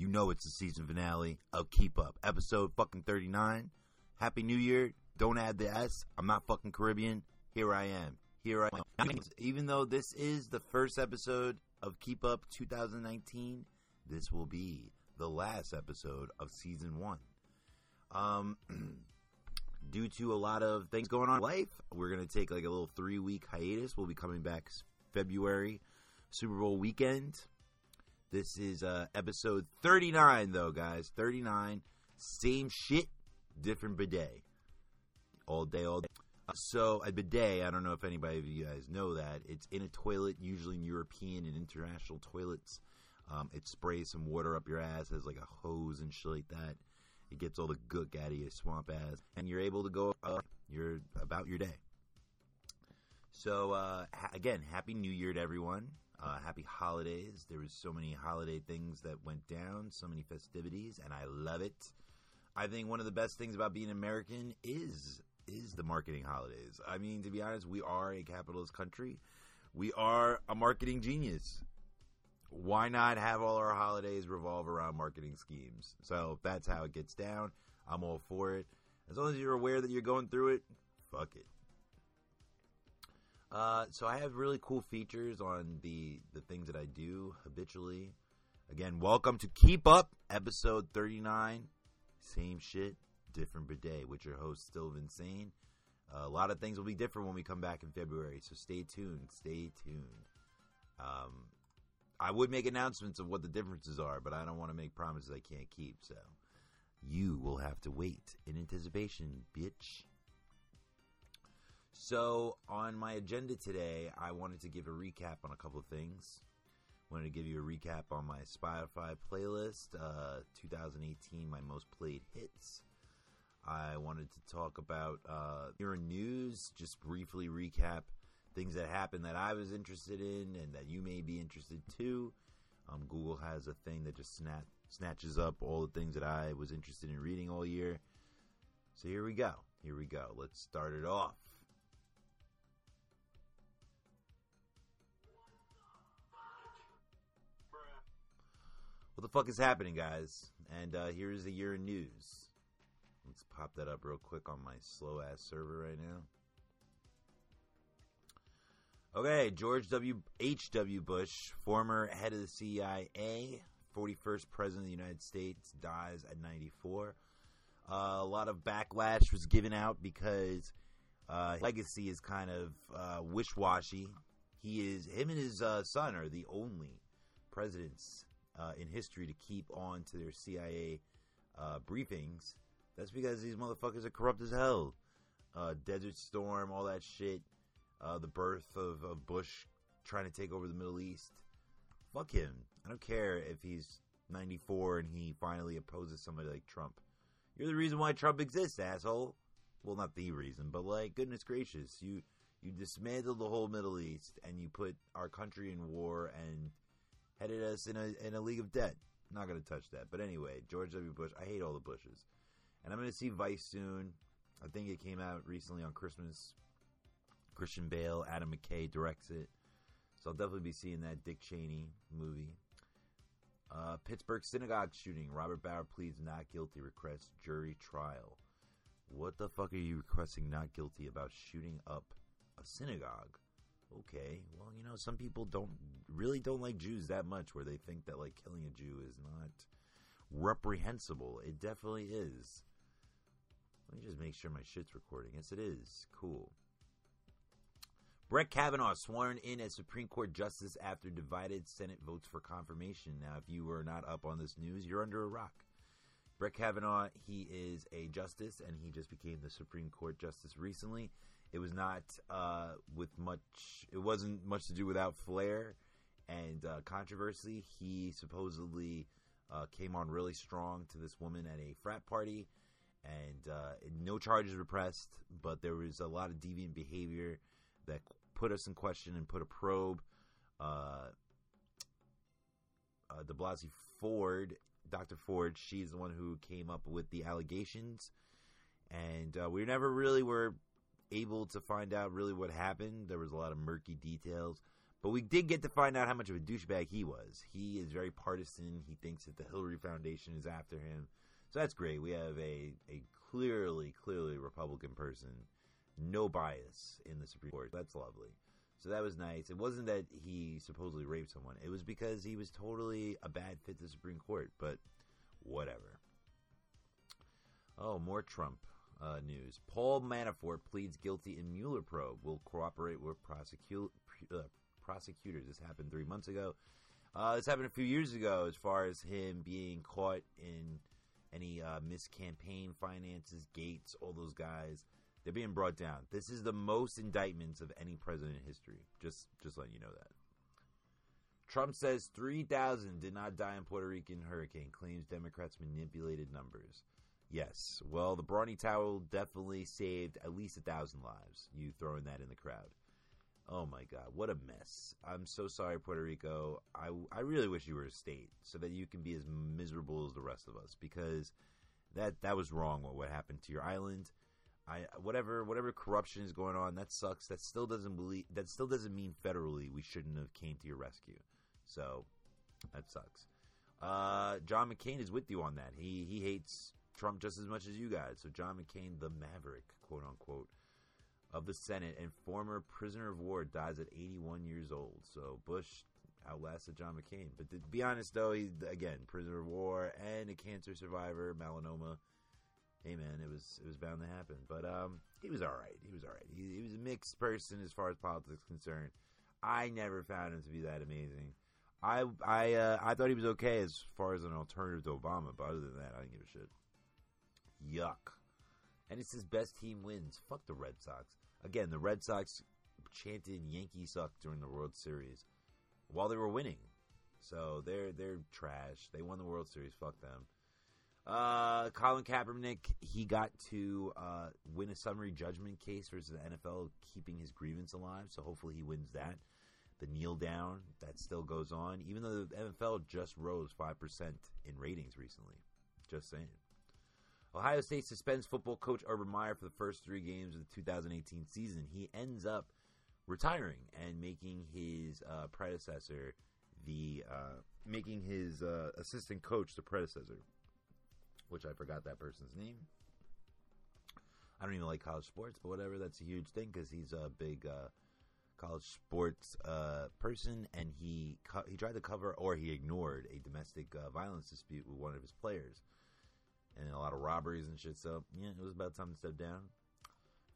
You know it's the season finale of Keep Up, episode fucking 39. Happy New Year. Don't add the S. I'm not fucking Caribbean. Here I am. Here I am. Even though this is the first episode of Keep Up 2019, this will be the last episode of season one. Um, due to a lot of things going on in life, we're going to take like a little three week hiatus. We'll be coming back February, Super Bowl weekend. This is uh, episode 39, though, guys. 39. Same shit, different bidet. All day, all day. Uh, so, a bidet, I don't know if anybody of you guys know that. It's in a toilet, usually in European and international toilets. Um, it sprays some water up your ass, has like a hose and shit like that. It gets all the gook out of your swamp ass. And you're able to go, uh, you're about your day. So, uh, ha- again, Happy New Year to everyone. Uh, happy holidays. There was so many holiday things that went down, so many festivities, and I love it. I think one of the best things about being American is is the marketing holidays. I mean, to be honest, we are a capitalist country. We are a marketing genius. Why not have all our holidays revolve around marketing schemes? So that's how it gets down. I'm all for it. As long as you're aware that you're going through it, fuck it. Uh, so I have really cool features on the the things that I do habitually. Again, welcome to Keep Up, episode 39. Same shit, different bidet with your host, Still Insane. Uh, a lot of things will be different when we come back in February, so stay tuned. Stay tuned. Um, I would make announcements of what the differences are, but I don't want to make promises I can't keep. So you will have to wait in anticipation, bitch. So, on my agenda today, I wanted to give a recap on a couple of things. Wanted to give you a recap on my Spotify playlist, uh, 2018, my most played hits. I wanted to talk about uh, your news, just briefly recap things that happened that I was interested in and that you may be interested too. Um, Google has a thing that just snap, snatches up all the things that I was interested in reading all year. So here we go. Here we go. Let's start it off. What the fuck is happening, guys? And uh, here's the year in news. Let's pop that up real quick on my slow ass server right now. Okay, George W. H. W. Bush, former head of the CIA, 41st president of the United States, dies at 94. Uh, a lot of backlash was given out because uh, legacy is kind of uh, wish-washy. He is him and his uh, son are the only presidents uh, in history to keep on to their CIA uh, briefings. That's because these motherfuckers are corrupt as hell. Uh, Desert Storm, all that shit. Uh, the birth of, of Bush trying to take over the Middle East. Fuck him. I don't care if he's 94 and he finally opposes somebody like Trump. You're the reason why Trump exists, asshole. Well, not the reason, but like, goodness gracious, you you dismantled the whole Middle East and you put our country in war and headed us in a in a league of debt. Not going to touch that. But anyway, George W. Bush. I hate all the Bushes, and I'm going to see Vice soon. I think it came out recently on Christmas. Christian Bale, Adam McKay directs it, so I'll definitely be seeing that Dick Cheney movie. Uh, Pittsburgh synagogue shooting. Robert Bauer pleads not guilty. Requests jury trial. What the fuck are you requesting not guilty about shooting up a synagogue? Okay, well, you know, some people don't really don't like Jews that much where they think that like killing a Jew is not reprehensible. It definitely is. Let me just make sure my shit's recording. Yes, it is. Cool. Brett Kavanaugh sworn in as Supreme Court Justice after divided Senate votes for confirmation. Now, if you were not up on this news, you're under a rock. Brett Kavanaugh, he is a justice, and he just became the Supreme Court Justice recently. It was not uh, with much. It wasn't much to do without flair and uh, controversy. He supposedly uh, came on really strong to this woman at a frat party, and uh, no charges were pressed. But there was a lot of deviant behavior that put us in question and put a probe. Uh, uh, De Blasio Ford, Dr. Ford, she's the one who came up with the allegations, and uh, we never really were able to find out really what happened. There was a lot of murky details, But we did get to find out how much of a douchebag he was. He is very partisan. He thinks that the Hillary Foundation is after him. So that's great. We have a, a clearly, clearly Republican person, no bias in the Supreme Court. That's lovely. So that was nice. It wasn't that he supposedly raped someone. It was because he was totally a bad fit to the Supreme Court. But whatever. Oh, more Trump uh, news. Paul Manafort pleads guilty in Mueller probe. Will cooperate with prosecute, uh, prosecutors. This happened three months ago. Uh, this happened a few years ago, as far as him being caught in any uh, campaign finances, Gates, all those guys. They're being brought down. This is the most indictments of any president in history. Just, just letting you know that. Trump says 3,000 did not die in Puerto Rican hurricane. Claims Democrats manipulated numbers. Yes. Well, the Brawny towel definitely saved at least a thousand lives. You throwing that in the crowd. Oh my God, what a mess! I'm so sorry, Puerto Rico. I, I really wish you were a state so that you can be as miserable as the rest of us because that that was wrong. What what happened to your island? I whatever whatever corruption is going on that sucks. That still doesn't believe that still doesn't mean federally we shouldn't have came to your rescue. So that sucks. Uh, John McCain is with you on that. He he hates Trump just as much as you guys. So John McCain, the maverick, quote unquote, of the Senate and former prisoner of war, dies at 81 years old. So Bush outlasted John McCain. But to be honest, though, he's again prisoner of war and a cancer survivor, melanoma. Hey man, it was it was bound to happen. But um, he was all right. He was all right. He, he was a mixed person as far as politics concerned. I never found him to be that amazing. I I uh, I thought he was okay as far as an alternative to Obama, but other than that, I didn't give a shit. Yuck. And it's his best team wins. Fuck the Red Sox. Again, the Red Sox chanted Yankee suck during the World Series while they were winning. So they're they're trash. They won the World Series. Fuck them. Uh, Colin Kaepernick, he got to uh, win a summary judgment case versus the NFL, keeping his grievance alive. So hopefully he wins that. The kneel down that still goes on, even though the NFL just rose five percent in ratings recently. Just saying. Ohio State suspends football coach Urban Meyer for the first three games of the 2018 season. He ends up retiring and making his uh, predecessor the uh, making his uh, assistant coach the predecessor, which I forgot that person's name. I don't even like college sports, but whatever. That's a huge thing because he's a big uh, college sports uh, person, and he co- he tried to cover or he ignored a domestic uh, violence dispute with one of his players and a lot of robberies and shit. So yeah, it was about time to step down.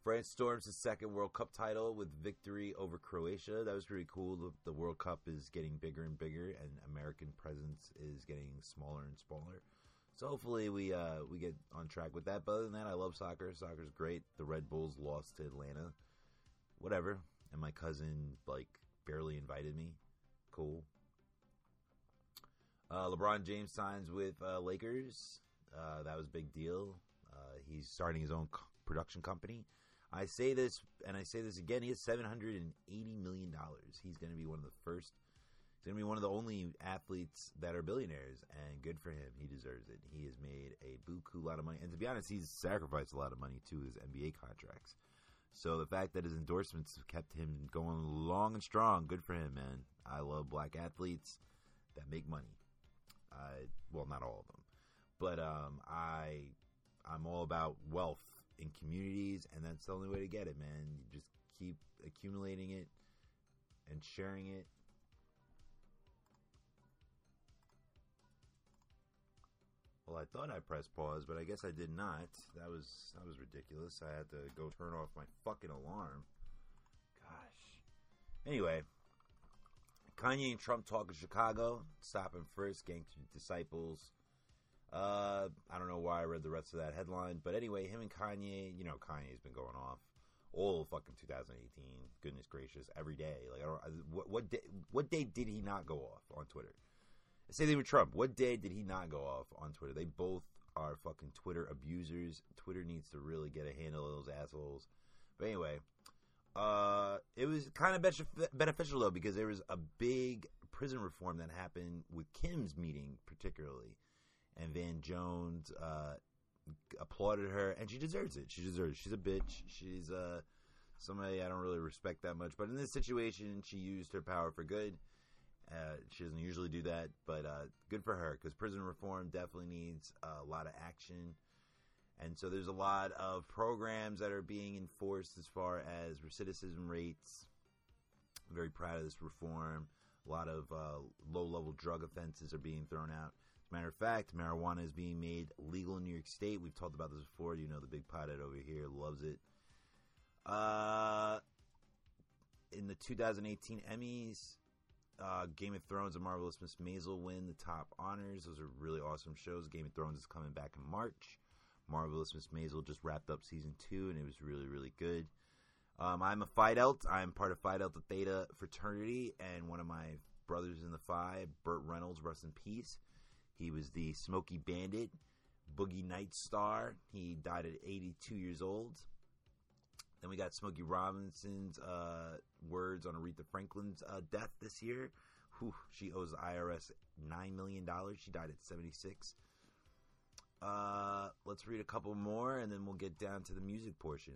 France storms the second World Cup title with victory over Croatia. That was pretty cool. The, the, World Cup is getting bigger and bigger, and American presence is getting smaller and smaller. So hopefully we uh, we get on track with that. But other than that, I love soccer. Soccer's great. The Red Bulls lost to Atlanta. Whatever. And my cousin like barely invited me. Cool. Uh, LeBron James signs with uh, Lakers. Uh, that was a big deal. Uh, he's starting his own production company. I say this, and I say this again. He has seven hundred and eighty million dollars. He's going to be one of the first. He's going to be one of the only athletes that are billionaires, and good for him. He deserves it. He has made a buku lot of money, and to be honest, he's sacrificed a lot of money to his NBA contracts. So the fact that his endorsements kept him going long and strong, good for him, man. I love black athletes that make money. Uh, well, not all of them but um, I I'm all about wealth in communities, and that's the only way to get it, man. You just keep accumulating it and sharing it. Well, I thought I pressed pause, but I guess I did not. That was that was ridiculous. I had to go turn off my fucking alarm. Gosh. Anyway, Kanye and Trump talk in Chicago. Stop and frisk, gangster disciples. Uh, I don't know why I read the rest of that headline, but anyway, him and Kanye, you know, Kanye's been going off all fucking 2018. Goodness gracious, every day. Like, I don't. What what day? What day did he not go off on Twitter? Same thing with Trump. What day did he not go off on Twitter? They both are fucking Twitter abusers. Twitter needs to really get a handle of those assholes. But anyway, uh, it was kind of beneficial though because there was a big prison reform that happened with Kim's meeting, particularly and Van Jones uh, applauded her, and she deserves it. She deserves. It. She's a bitch. She's uh, somebody I don't really respect that much. But in this situation, she used her power for good. Uh, she doesn't usually do that, but uh, good for her because prison reform definitely needs a lot of action. And so there's a lot of programs that are being enforced as far as recidivism rates. I'm very proud of this reform. A lot of uh, low level drug offenses are being thrown out. Matter of fact, marijuana is being made legal in New York State. We've talked about this before. You know, the big pothead over here loves it. Uh, in the 2018 Emmys, uh, Game of Thrones and Marvelous Miss Maisel win the top honors. Those are really awesome shows. Game of Thrones is coming back in March. Marvelous Miss Maisel just wrapped up season two, and it was really, really good. Um, I'm a Phi Delta. I'm part of Phi Delta Theta fraternity, and one of my brothers in the Phi, Burt Reynolds, rest in peace. He was the Smoky Bandit, Boogie Night Star. He died at 82 years old. Then we got Smokey Robinson's uh, words on Aretha Franklin's uh, death this year. Whew, she owes the IRS $9 million. She died at 76. Uh, let's read a couple more and then we'll get down to the music portion.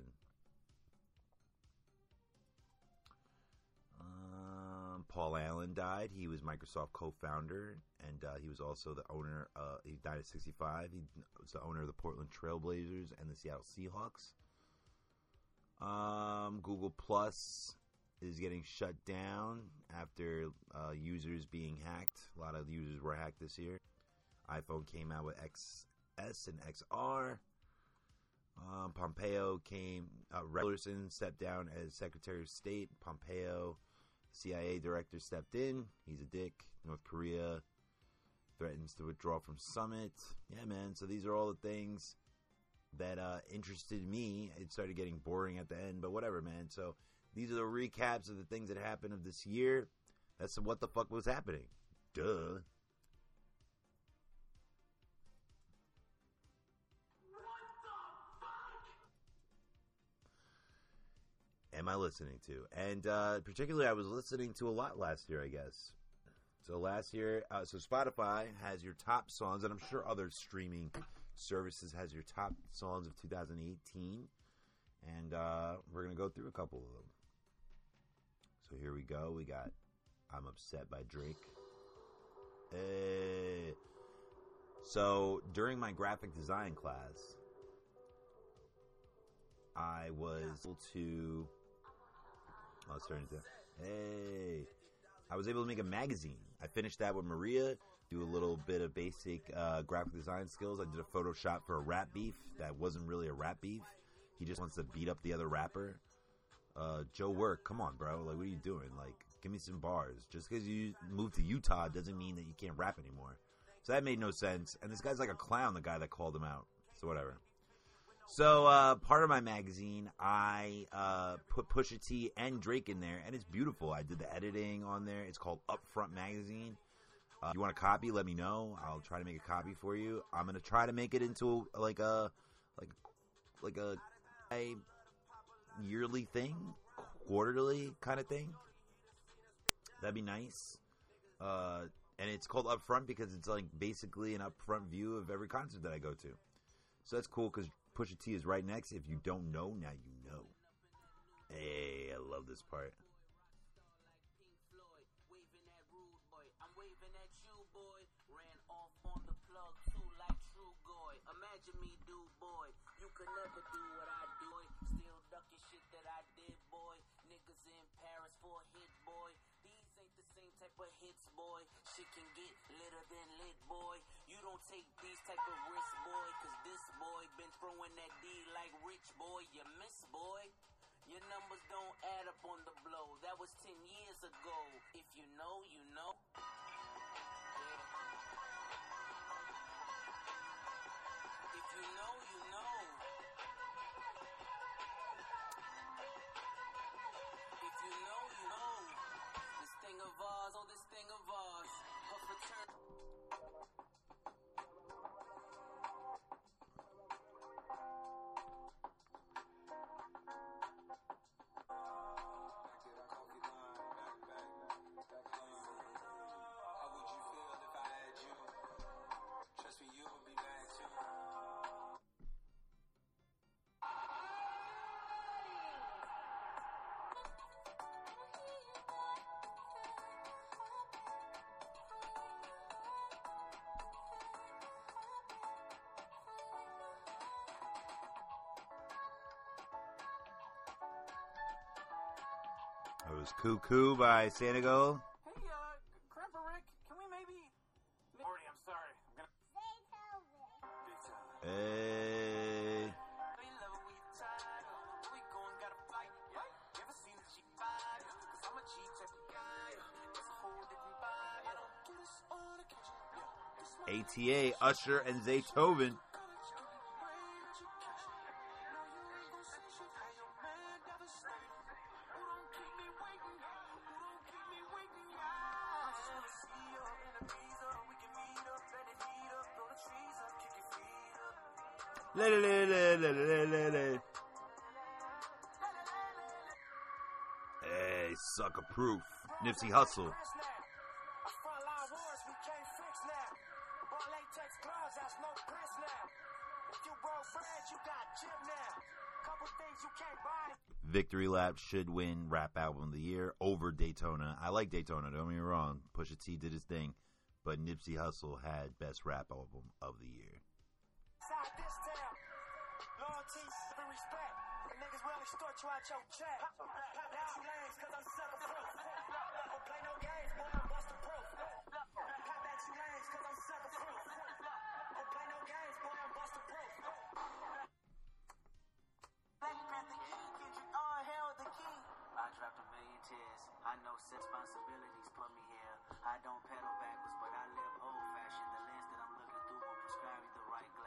Paul Allen died. He was Microsoft co-founder, and uh, he was also the owner. Uh, he died at 65. He was the owner of the Portland Trailblazers and the Seattle Seahawks. Um, Google Plus is getting shut down after uh, users being hacked. A lot of users were hacked this year. iPhone came out with XS and XR. Um, Pompeo came. Uh, Tillerson stepped down as Secretary of State. Pompeo, CIA director, stepped in. He's a dick. North Korea threatens to withdraw from summit. Yeah, man. So these are all the things that uh, interested me. It started getting boring at the end, but whatever, man. So these are the recaps of the things that happened of this year. That's what the fuck was happening. Duh. Am I listening to? And uh, particularly, I was listening to a lot last year, I guess. So last year, uh, so Spotify has your top songs, and I'm sure other streaming services has your top songs of 2018, and uh, we're gonna go through a couple of them. So here we go. We got "I'm Upset" by Drake. Hey. So during my graphic design class, I was able to. Oh, it's turning to. Hey, I was able to make a magazine. I finished that with Maria do a little bit of basic uh, graphic design skills. I did a Photoshop for a rap beef that wasn't really a rap beef. He just wants to beat up the other rapper. Uh, Joe Work, come on, bro. Like, what are you doing? Like, give me some bars. Just because you moved to Utah doesn't mean that you can't rap anymore. So that made no sense. And this guy's like a clown, the guy that called him out. So whatever. So uh, part of my magazine, I uh, put Pusha T and Drake in there, and it's beautiful. I did the editing on there. It's called Upfront Magazine. Uh, you want a copy? Let me know. I'll try to make a copy for you. I'm gonna try to make it into like a like like a, a yearly thing, quarterly kind of thing. That'd be nice. Uh, and it's called Upfront because it's like basically an upfront view of every concert that I go to. So that's cool because Pusha T is right next. If you don't know, now you know. Hey, I love this part. Imagine me, dude, boy. You could never do what I do. Still ducking shit that I did, boy. Niggas in Paris for a hit, boy. These ain't the same type of hits, boy. Shit can get litter than lit, boy. You don't take these type of risks, boy. This boy been throwing that D like rich, boy. You miss, boy. Your numbers don't add up on the blow. That was 10 years ago. If you know, you know. If you know, you know. It was Cuckoo by Senegal. Hey, uh, Grandpa Rick, can we maybe... Morty, I'm sorry. I'm gonna... Hey. ATA, Usher, and Zaytoven. Nipsey Hussle. Victory Lap should win Rap Album of the Year over Daytona. I like Daytona, don't get me wrong. Pusha T did his thing, but Nipsey Hussle had Best Rap Album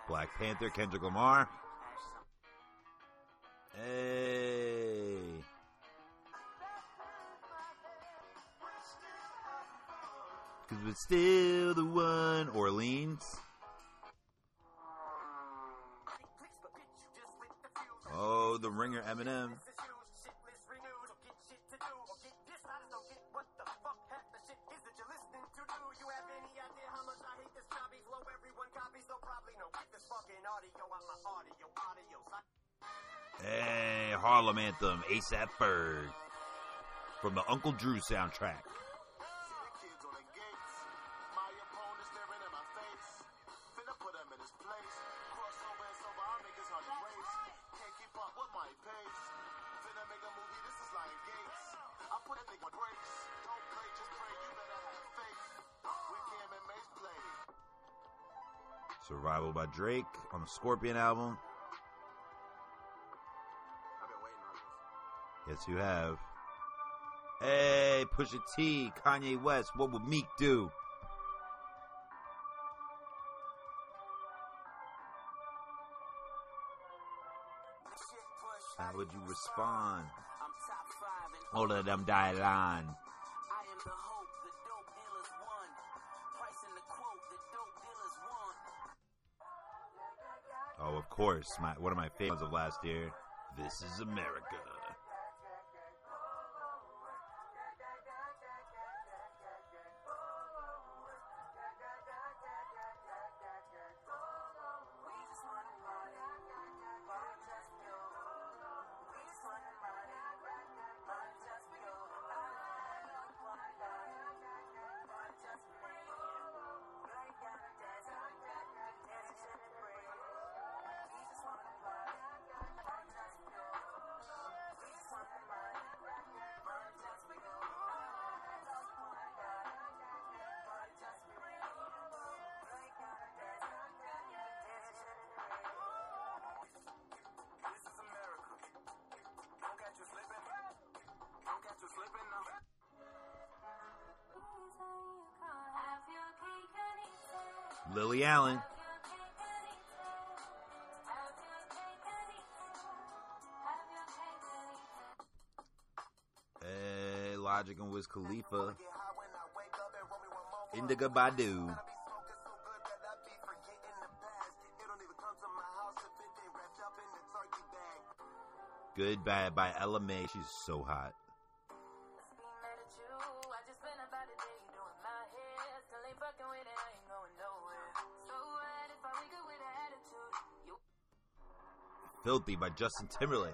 Black Panther, Kendrick Lamar. Hey. Cause we're still the one. Orleans. Oh, the ringer Eminem. Hey, Harlem Anthem, ASAP Ferg. From the Uncle Drew soundtrack. Survival by Drake on the Scorpion album. Yes, you have. Hey, Pusha T, Kanye West, what would Meek do? How would you respond? All of them die line. Of course, my one of my favorites of last year. This is America. Logic and Wiz Khalifa. Indigo Badu. Good Bad by Ella Mai. She's so hot. Filthy by Justin Timberlake.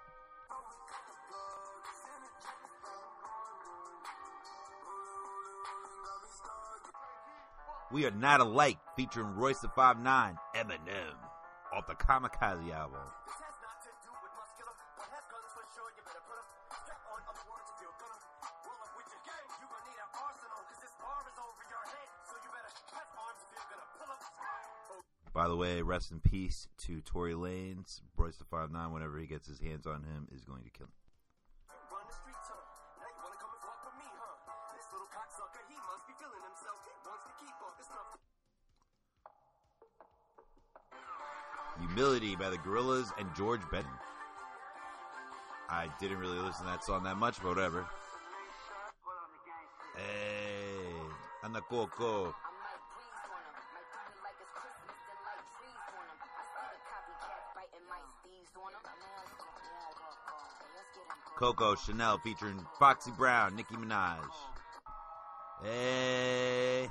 We Are Not Alike featuring Royce the 5'9, Eminem, off the Kamikaze album. By the way, rest in peace to Tory Lanez. Royce the 5'9, whenever he gets his hands on him, is going to kill him. Humility by the Gorillaz and George Benson. I didn't really listen to that song that much, but whatever. Hey, Ana Coco. Coco Chanel featuring Foxy Brown, Nicki Minaj. Hey.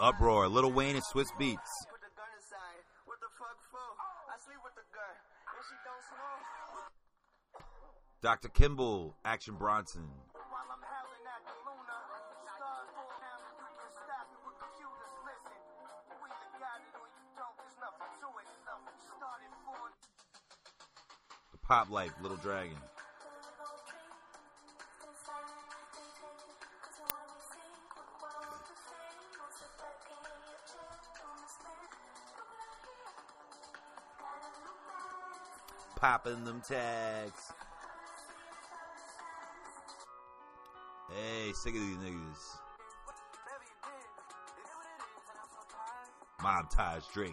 Uproar, Little Wayne and Swizz Beatz. Dr. the Action Bronson. The fuck for? I Popping them tags. Hey, sick of these niggas. Ties Drake.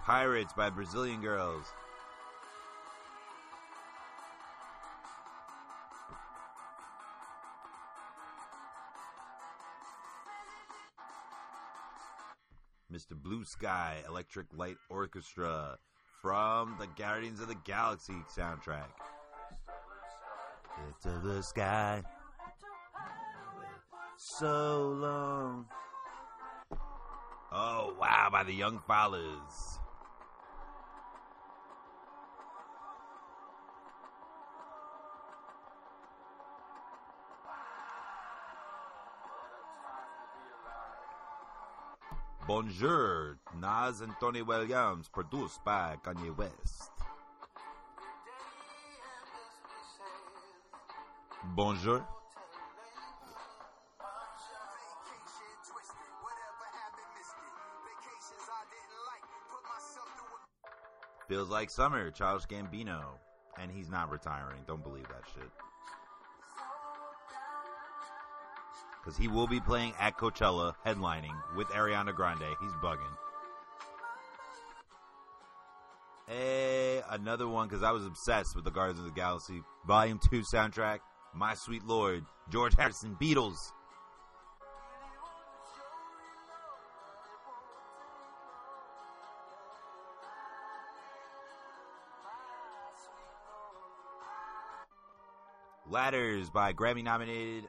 Pirates by Brazilian Girls. Mr. Blue Sky Electric Light Orchestra from the Guardians of the Galaxy soundtrack. Into the sky. So long. Oh, wow, by the Young Fathers. Bonjour, Nas and Tony Williams, produced by Kanye West. Bonjour. Feels like summer, Childish Gambino. And he's not retiring. Don't believe that shit. Because he will be playing at Coachella, headlining with Ariana Grande. He's bugging. Hey, another one because I was obsessed with the Guardians of the Galaxy Volume 2 soundtrack. My Sweet Lord, George Harrison, Beatles. Ladders by Grammy nominated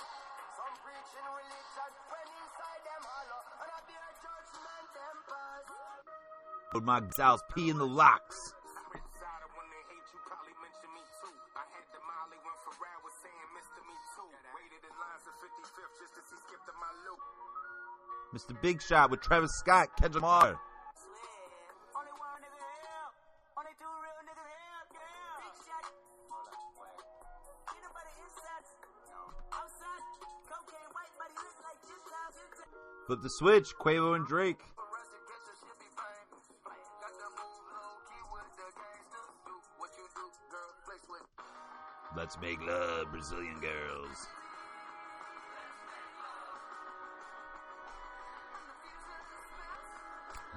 just to see Skip to my loop. Mr. Big Shot with Travis Scott, Kendrick Lamar. Only one nigga here. Only two real niggas here. Yeah. Big shot. Ain't nobody inside. Outside. Cocaine white body look like Gentiles. Gentiles. Flip the switch, Quavo and Drake. Let's make love, Brazilian girls.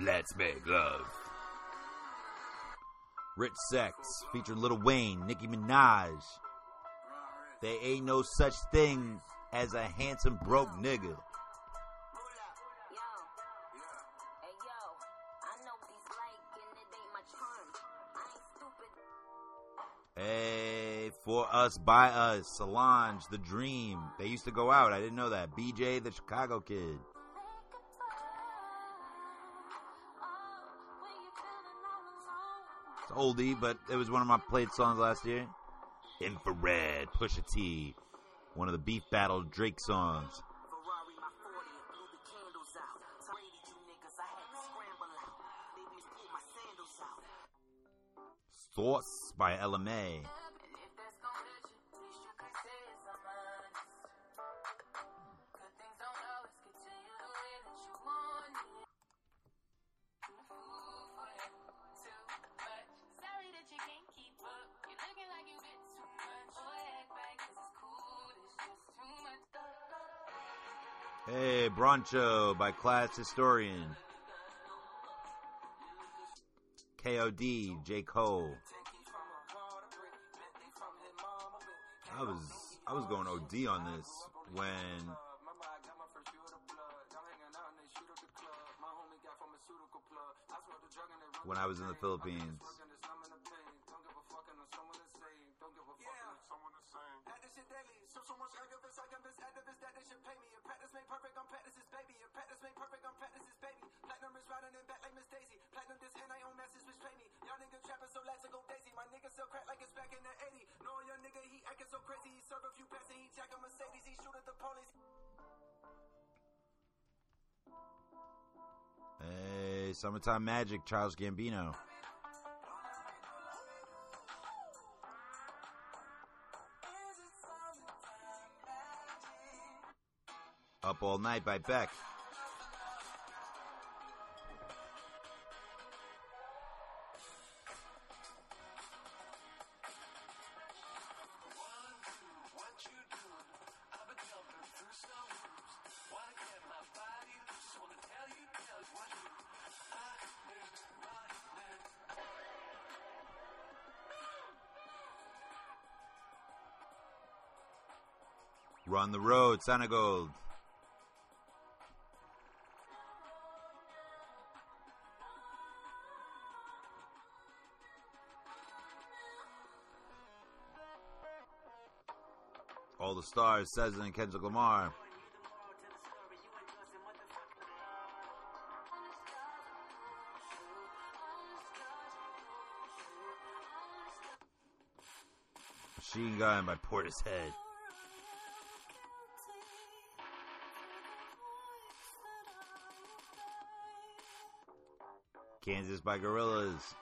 Let's make love. Rich Sex featuring Lil Wayne, Nicki Minaj. There ain't no such thing as a handsome broke nigga. For us, by us, Solange, The Dream. They used to go out. I didn't know that. BJ, the Chicago kid. It's oldie, but it was one of my played songs last year. Infrared, Pusha T. One of the Beef Battle Drake songs. Ferrari, my 40, Hey, Broncho by Class Historian. KOD, J. Cole. I was I was going OD on this when when I was in the Philippines. Summertime uh, Magic, Charles Gambino. Up All Night by Beck. Run the road, Senegal. All the stars, Cezanne and Kendrick Lamar. Machine Gun by Portishead. Kansas by Gorillaz.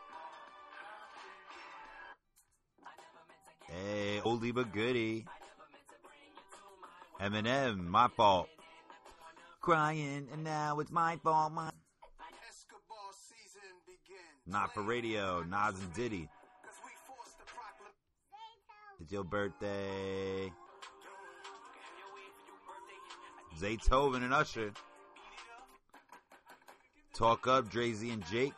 Hey, oldie but goodie. Eminem, my fault. Crying, and now it's my fault. My Escobar season begins. not for radio. Nas and Diddy. Cause we forced the proclamation. It's your birthday. Zaytoven and Usher. Talk up, Dre Z and Jake.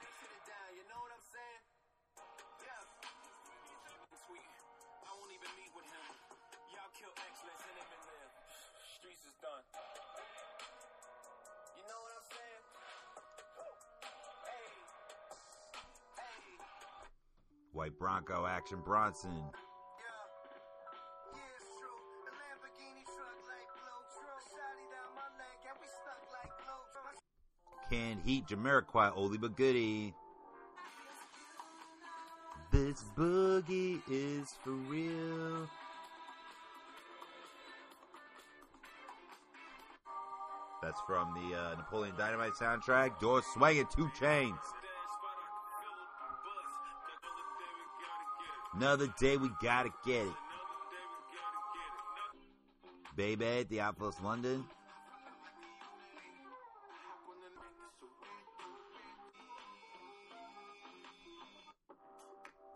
White Bronco Action what Canned Heat, Jamiroquai, oldie but goodie. This boogie is for real. That's from the uh, Napoleon Dynamite soundtrack. Door swinging, 2 Chainz. Another day we gotta get it. Baby, Theophilus London.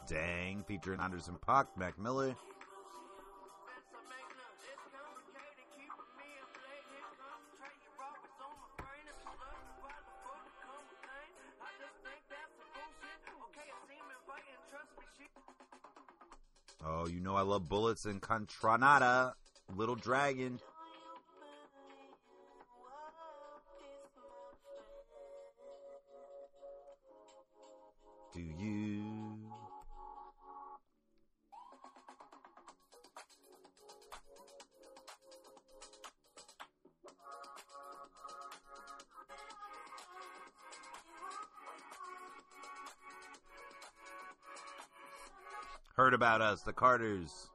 Dang, featuring Anderson .Paak, Mac Miller. Oh, you know I love bullets and Contranada, Little Dragon. Do you Heard about us, the Carters.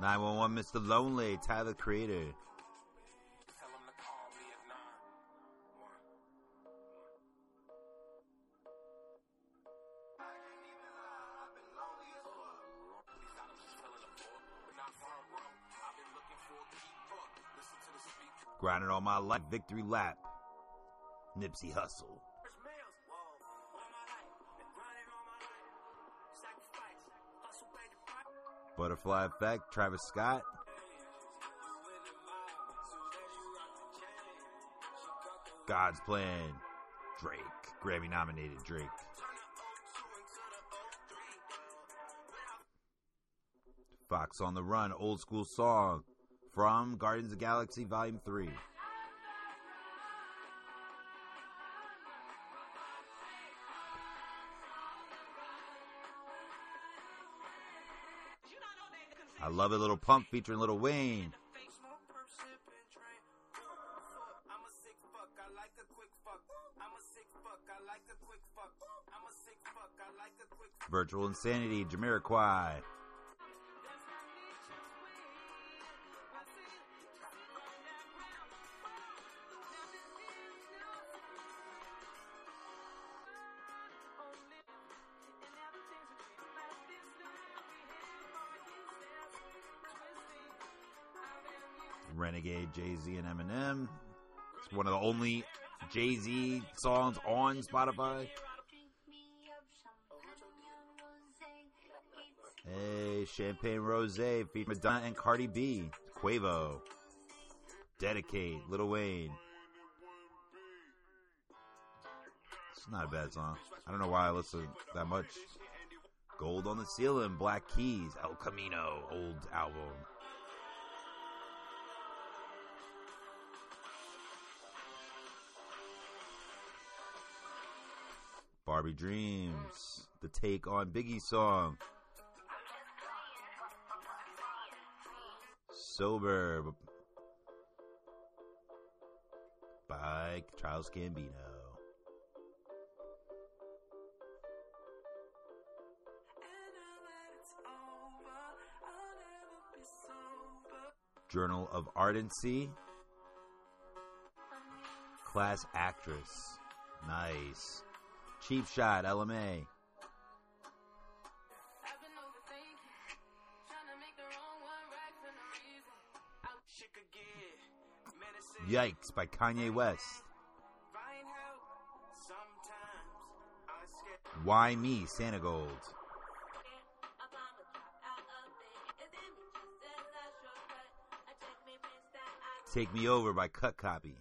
Nine one one, Mr. Lonely, Tyler Creator. Grinding all my life, victory lap. Nipsey Hussle. Butterfly Effect, Travis Scott. God's Plan, Drake. Grammy nominated Drake. Fox on the Run, old school song from Guardians of Galaxy Volume 3. I love it, Little Pump featuring Little Wayne. Virtual Insanity, Jamiroquai. Jay Z, and Eminem. It's one of the only Jay Z songs on Spotify. Hey, Champagne Rose featuring Madonna and Cardi B. Quavo. Dedicate, Little Wayne. It's not a bad song. I don't know why I listen that much. Gold on the Ceiling, Black Keys, El Camino, old album. Barbie Dreams, the take on Biggie song. Sober by Childish Gambino. Journal of Ardency. Class Actress. Nice. Cheap Shot, Ella Mai. Yikes by Kanye West. Why Me, Santigold. Take Me Over by Cut Copy.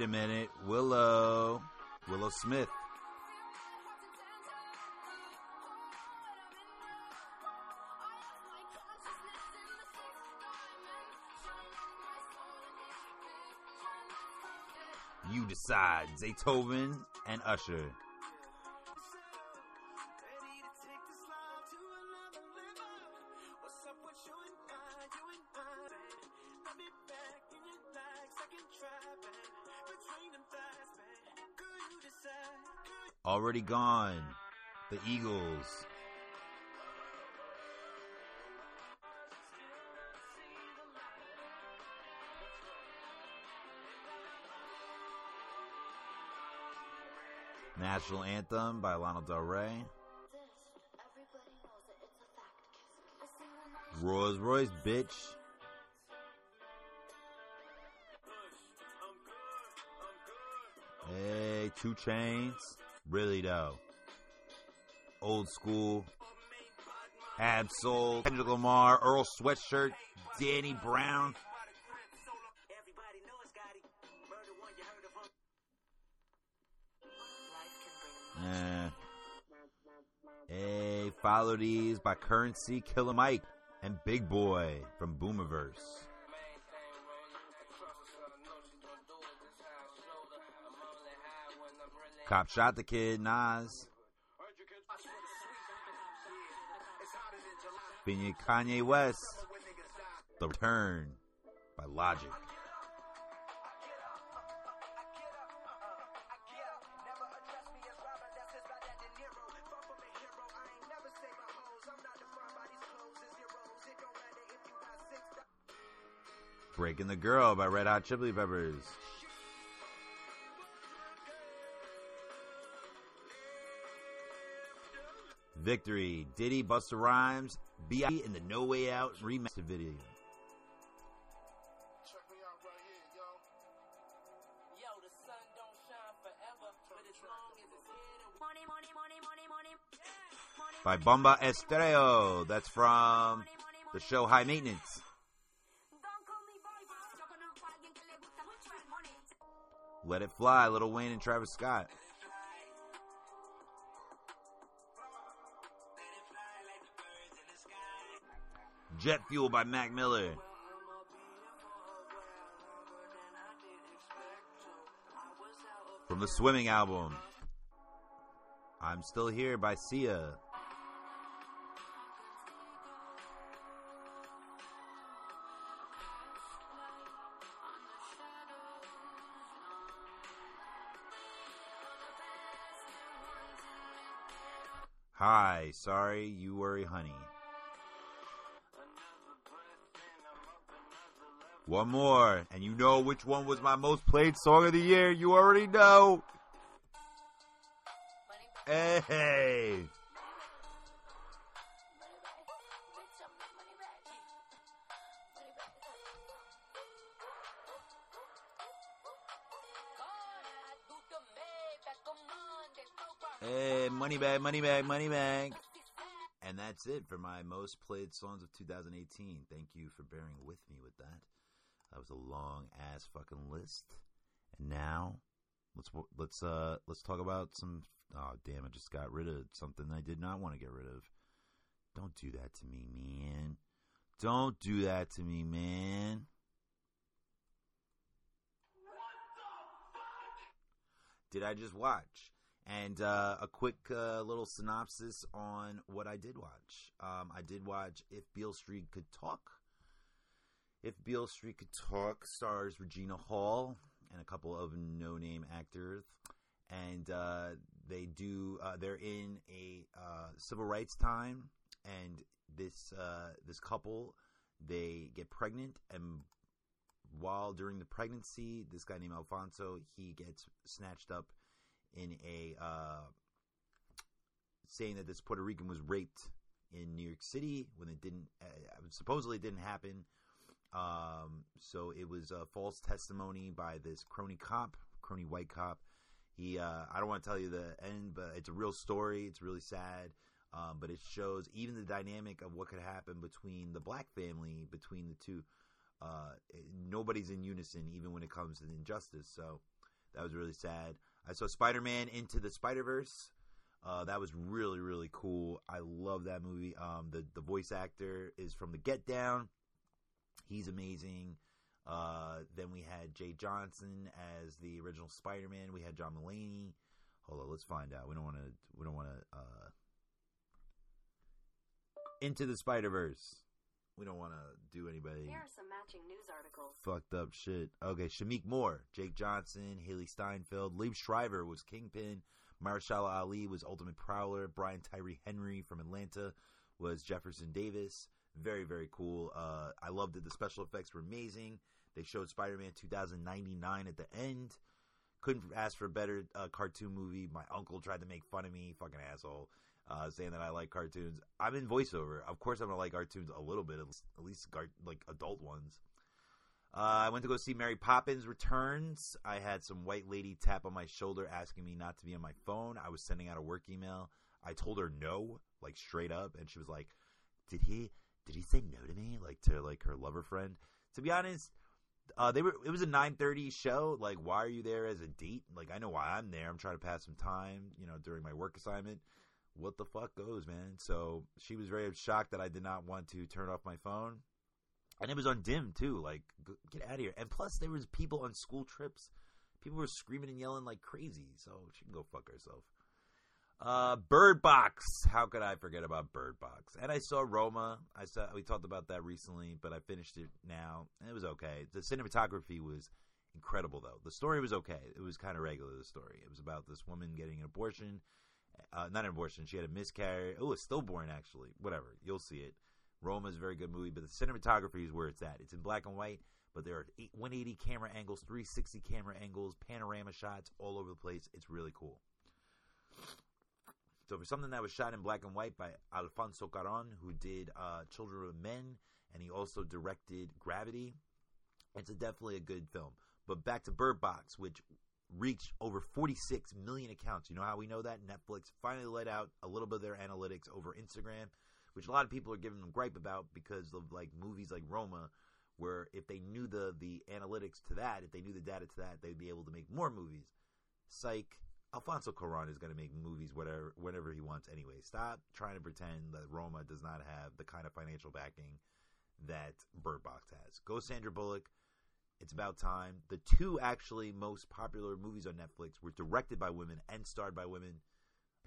Wait a minute, Willow. Willow Smith. You decide, Zaytoven and Usher. Already gone. The Eagles. National Anthem by Lana Del Rey. Rolls Royce, bitch. Hey, 2 Chainz. Really though. Old school. Ab-Soul. Kendrick Lamar. Earl Sweatshirt. Danny Brown. Eh. Hey, follow these by Currency, Killer Mike, and Big Boi from Boomiverse. Cop shot the kid, Nas. Featuring Kanye West. The Return by Logic. Breaking the Girl by Red Hot Chili Peppers. Victory, Diddy, Busta Rhymes, B.I. in the No Way Out remix video. Check me out right here, yo. Yo, the sun don't shine forever, but as long as it's here, then money, money, money, money, money. Money, By Bomba Estereo. That's from the show High Maintenance. Don't call me boy, yo conozco a alguien que le gusta mucho el money. Let It Fly, Little Wayne and Travis Scott. Jet Fuel by Mac Miller. From the Swimming album. I'm Still Here by Sia. Hi, sorry, you worry, honey. One more, and you know which one was my most played song of the year. You already know. Hey, hey, money bag, money bag, money bag. And that's it for my most played songs of 2018. Thank you for bearing with me with that. That was a long ass fucking list. And now let's let's uh let's talk about some. Oh damn! I just got rid of something I did not want to get rid of. Don't do that to me, man. Don't do that to me, man. Did I just watch? And uh, a quick uh, little synopsis on what I did watch. Um, I did watch If Beale Street Could Talk. If Beale Street Could Talk stars Regina Hall and a couple of no-name actors, and uh, they do. Uh, they're in a uh, civil rights time, and this uh, this couple they get pregnant, and while during the pregnancy, this guy named Alfonso he gets snatched up in a uh, saying that this Puerto Rican was raped in New York City when it didn't uh, supposedly didn't happen. Um, so it was a false testimony by this crony cop, crony white cop. He, uh, I don't want to tell you the end, but it's a real story. It's really sad. Um, but it shows even the dynamic of what could happen between the black family, between the two. Uh, nobody's in unison, even when it comes to injustice. So that was really sad. I saw Spider Man Into the Spider Verse. Uh, that was really really cool. I love that movie. Um, the the voice actor is from The Get Down. He's amazing. Uh, then we had Jake Johnson as the original Spider Man. We had John Mulaney. Hold on, let's find out. We don't want to. We don't want to. Uh, into the Spider Verse. We don't want to do anybody Here are some matching news articles. fucked up shit. Okay, Shameik Moore, Jake Johnson, Hailee Steinfeld, Liev Schreiber was Kingpin, Mahershala Ali was Ultimate Prowler, Brian Tyree Henry from Atlanta was Jefferson Davis. Very, very cool. Uh, I loved it. The special effects were amazing. They showed Spider Man 2099 at the end. Couldn't ask for a better uh, cartoon movie. My uncle tried to make fun of me, fucking asshole, uh, saying that I like cartoons. I'm in voiceover. Of course, I'm gonna like cartoons a little bit, at least, like adult ones. Uh, I went to go see Mary Poppins Returns. I had some white lady tap on my shoulder asking me not to be on my phone. I was sending out a work email. I told her no, like straight up, and she was like, "Did he? Did he say no to me? Like to like her lover friend?" To be honest, uh, they were. It was a nine thirty show. Like, why are you there as a date? Like, I know why I'm there. I'm trying to pass some time, you know, during my work assignment. What the fuck goes, man? So she was very shocked that I did not want to turn off my phone and it was on dim too. Like, get out of here. And plus, there was people on school trips. People were screaming and yelling like crazy. So she can go fuck herself. Uh, Bird Box. How could I forget about Bird Box? And I saw Roma. I saw we talked about that recently, but I finished it now. It was okay. The cinematography was incredible, though. The story was okay. It was kind of regular. The story. It was about this woman getting an abortion. Uh, not an abortion. She had a miscarriage. Oh, a stillborn actually. Whatever. You'll see it. Roma is a very good movie, but the cinematography is where it's at. It's in black and white, but there are 180 camera angles, 360 camera angles, panorama shots all over the place. It's really cool. So for something that was shot in black and white by Alfonso Cuarón, who did uh, Children of Men, and he also directed Gravity, it's a, definitely a good film. But back to Bird Box, which reached over 46 million accounts. You know how we know that? Netflix finally let out a little bit of their analytics over Instagram, which a lot of people are giving them gripe about because of like movies like Roma, where if they knew the the analytics to that, if they knew the data to that, they'd be able to make more movies. Psych. Alfonso Cuarón is going to make movies whatever whenever he wants anyway. Stop trying to pretend that Roma does not have the kind of financial backing that Bird Box has. Go Sandra Bullock. It's about time. The two actually most popular movies on Netflix were directed by women and starred by women.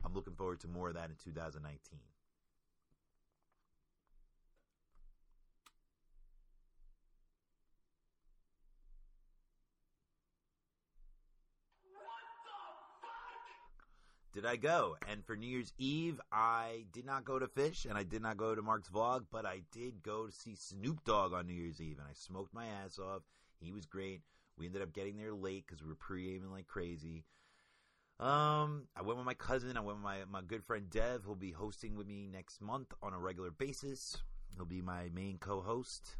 I'm looking forward to more of that in 2019. Did I go? And for New Year's Eve, I did not go to Phish and I did not go to Mark's vlog, but I did go to see Snoop Dogg on New Year's Eve and I smoked my ass off. He was great. We ended up getting there late because we were pre-gaming like crazy. Um, I went with my cousin. I went with my my good friend Dev, who'll be hosting with me next month on a regular basis. He'll be my main co-host.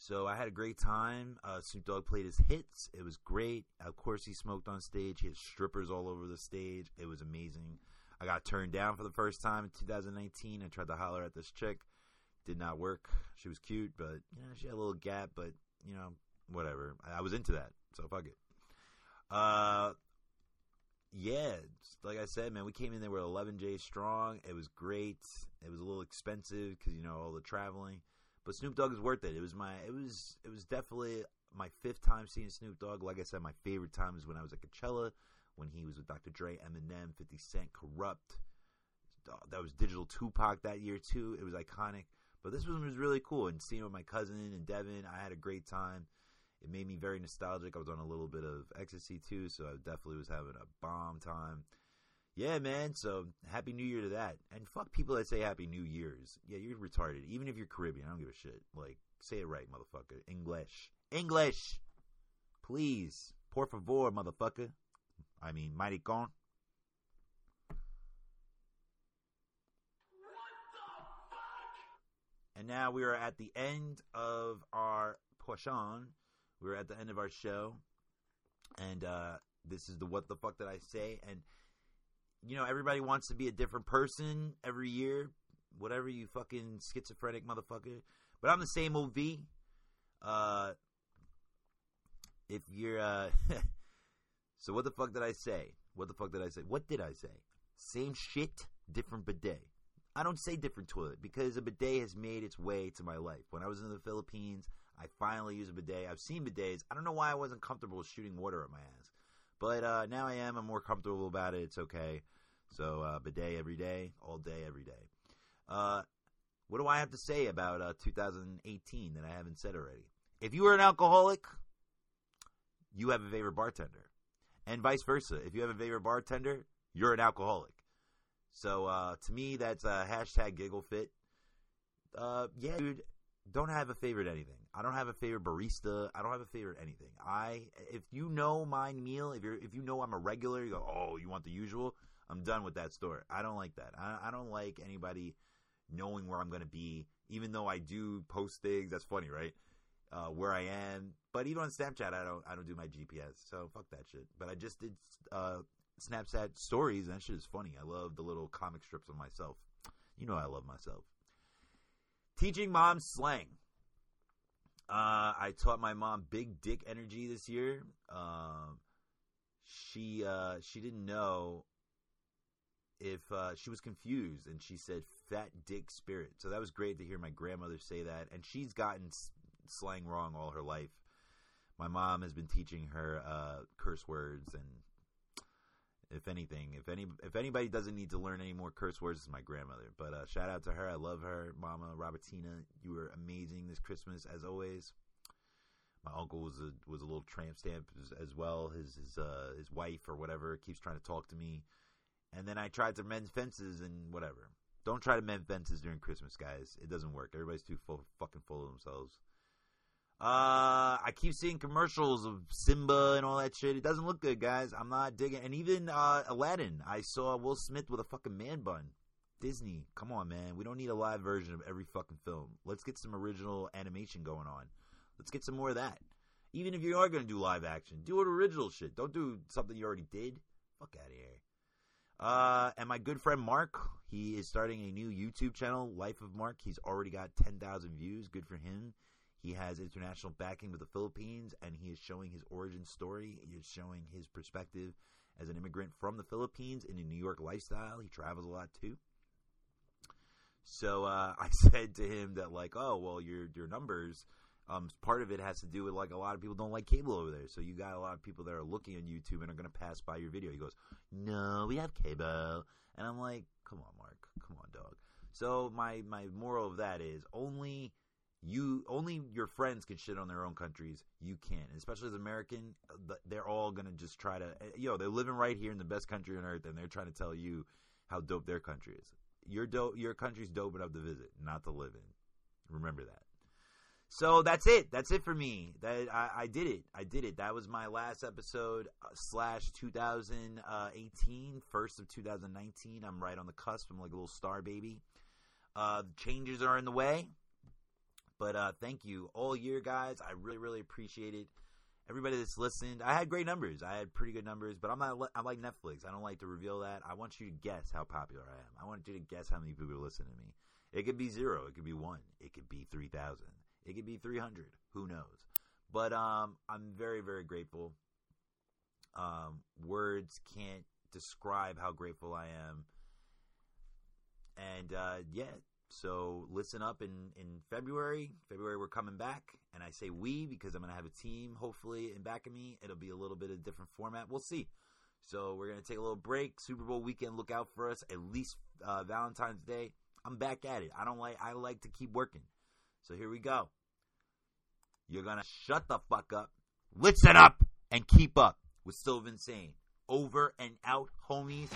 So I had a great time. Uh, Snoop Dogg played his hits. It was great. Of course, he smoked on stage. He had strippers all over the stage. It was amazing. I got turned down for the first time in 2019. I tried to holler at this chick. Did not work. She was cute, but you know she had a little gap. But you know whatever. I, I was into that, so fuck it. Uh, yeah, like I said, man, we came in there with 11J strong. It was great. It was a little expensive because you know all the traveling, but Snoop Dogg is worth it. It was my, it was, it was definitely my fifth time seeing Snoop Dogg. Like I said, my favorite time is when I was at Coachella, when he was with Dr. Dre, Eminem, 50 Cent, Kurupt. That was Digital Tupac that year too. It was iconic. But this one was really cool, and seeing with my cousin and Devin, I had a great time. It made me very nostalgic. I was on a little bit of ecstasy too, so I definitely was having a bomb time. Yeah, man. So happy New Year to that. And fuck people that say Happy New Year's. Yeah, you're retarded. Even if you're Caribbean, I don't give a shit. Like, say it right, motherfucker. English, English, please, por favor, motherfucker. I mean, fuck? And now we are at the end of our portion. We're at the end of our show. And uh, this is the what the fuck did I say? And, you know, everybody wants to be a different person every year. Whatever you fucking schizophrenic motherfucker. But I'm the same old V. Uh, if you're, uh, so what the fuck did I say? What the fuck did I say? What did I say? Same shit, different bidet. I don't say different toilet because a bidet has made its way to my life. When I was in the Philippines, I finally used a bidet. I've seen bidets. I don't know why I wasn't comfortable shooting water at my ass, but uh, now I am. I'm more comfortable about it. It's okay. So uh, bidet every day, all day, every day. Uh, what do I have to say about uh, 2018 that I haven't said already? If you are an alcoholic, you have a favorite bartender, and vice versa. If you have a favorite bartender, you're an alcoholic. So uh, to me, that's a hashtag giggle fit. Uh, yeah, dude, don't have a favorite anything. I don't have a favorite barista. I don't have a favorite anything. I if you know my meal, if you're if you know I'm a regular, you go, oh, you want the usual. I'm done with that store. I don't like that. I, I don't like anybody knowing where I'm gonna be, even though I do post things. That's funny, right? uh, where I am. But even on Snapchat, I don't I don't do my GPS, so fuck that shit. But I just did uh, Snapchat stories, and that shit is funny. I love the little comic strips of myself. You know I love myself. Teaching mom slang. Uh, I taught my mom big dick energy this year. Um, she uh, she didn't know if uh, she was confused, and she said "fat dick spirit." So that was great to hear my grandmother say that. And she's gotten slang wrong all her life. My mom has been teaching her uh, curse words, and if anything, if any if anybody doesn't need to learn any more curse words, it's my grandmother. But uh, shout out to her. I love her, Mama Robertina. You were amazing this Christmas as always. My uncle was a was a little tramp stamp as, as well. His his uh, his wife or whatever keeps trying to talk to me, and then I tried to mend fences and whatever. Don't try to mend fences during Christmas, guys. It doesn't work. Everybody's too full, fucking full of themselves. Uh, I keep seeing commercials of Simba and all that shit. It doesn't look good, guys. I'm not digging. And even uh, Aladdin, I saw Will Smith with a fucking man bun. Disney, come on, man. We don't need a live version of every fucking film. Let's get some original animation going on. Let's get some more of that. Even if you are going to do live action, do original shit. Don't do something you already did. Fuck out of here. Uh, and my good friend Mark, he is starting a new YouTube channel, Life of Mark. He's already got 10,000 views. Good for him. He has international backing with the Philippines, and he is showing his origin story. He is showing his perspective as an immigrant from the Philippines in a New York lifestyle. He travels a lot too. So uh, I said to him that like, oh well, your your numbers, um, part of it has to do with like a lot of people don't like cable over there. So you got a lot of people that are looking on YouTube and are going to pass by your video. He goes, no, we have cable, and I'm like, come on, Mark, come on, dog. So my my moral of that is only you only your friends can shit on their own countries. You can't, especially as American, uh, they're all gonna just try to. Yo, they're living right here in the best country on earth, and they're trying to tell you how dope their country is. Your dope, your country's dope enough to visit, not to live in. Remember that. So that's it. That's it for me. That I, I did it. I did it. That was my last episode uh, slash 2018, first of 2019. I'm right on the cusp. I'm like a little star baby. Uh, changes are in the way. But uh, thank you all year, guys. I really, really appreciate it. Everybody that's listened, I had great numbers. I had pretty good numbers, but I'm not. I'm like Netflix. I don't like to reveal that. I want you to guess how popular I am. I want you to guess how many people are listening to me. It could be zero. It could be one. It could be three thousand. It could be three hundred. Who knows? But um, I'm very, very grateful. Um, words can't describe how grateful I am. And uh, yeah, so listen up in, in February. February we're coming back, and I say we because I'm gonna have a team hopefully in back of me. It'll be a little bit of different format. We'll see. So we're gonna take a little break. Super Bowl weekend, look out for us. At least uh, Valentine's Day. I'm back at it. I don't like. I like to keep working. So here we go. You're gonna shut the fuck up, listen up, and keep up with Sylvan Sane. Over and out, homies.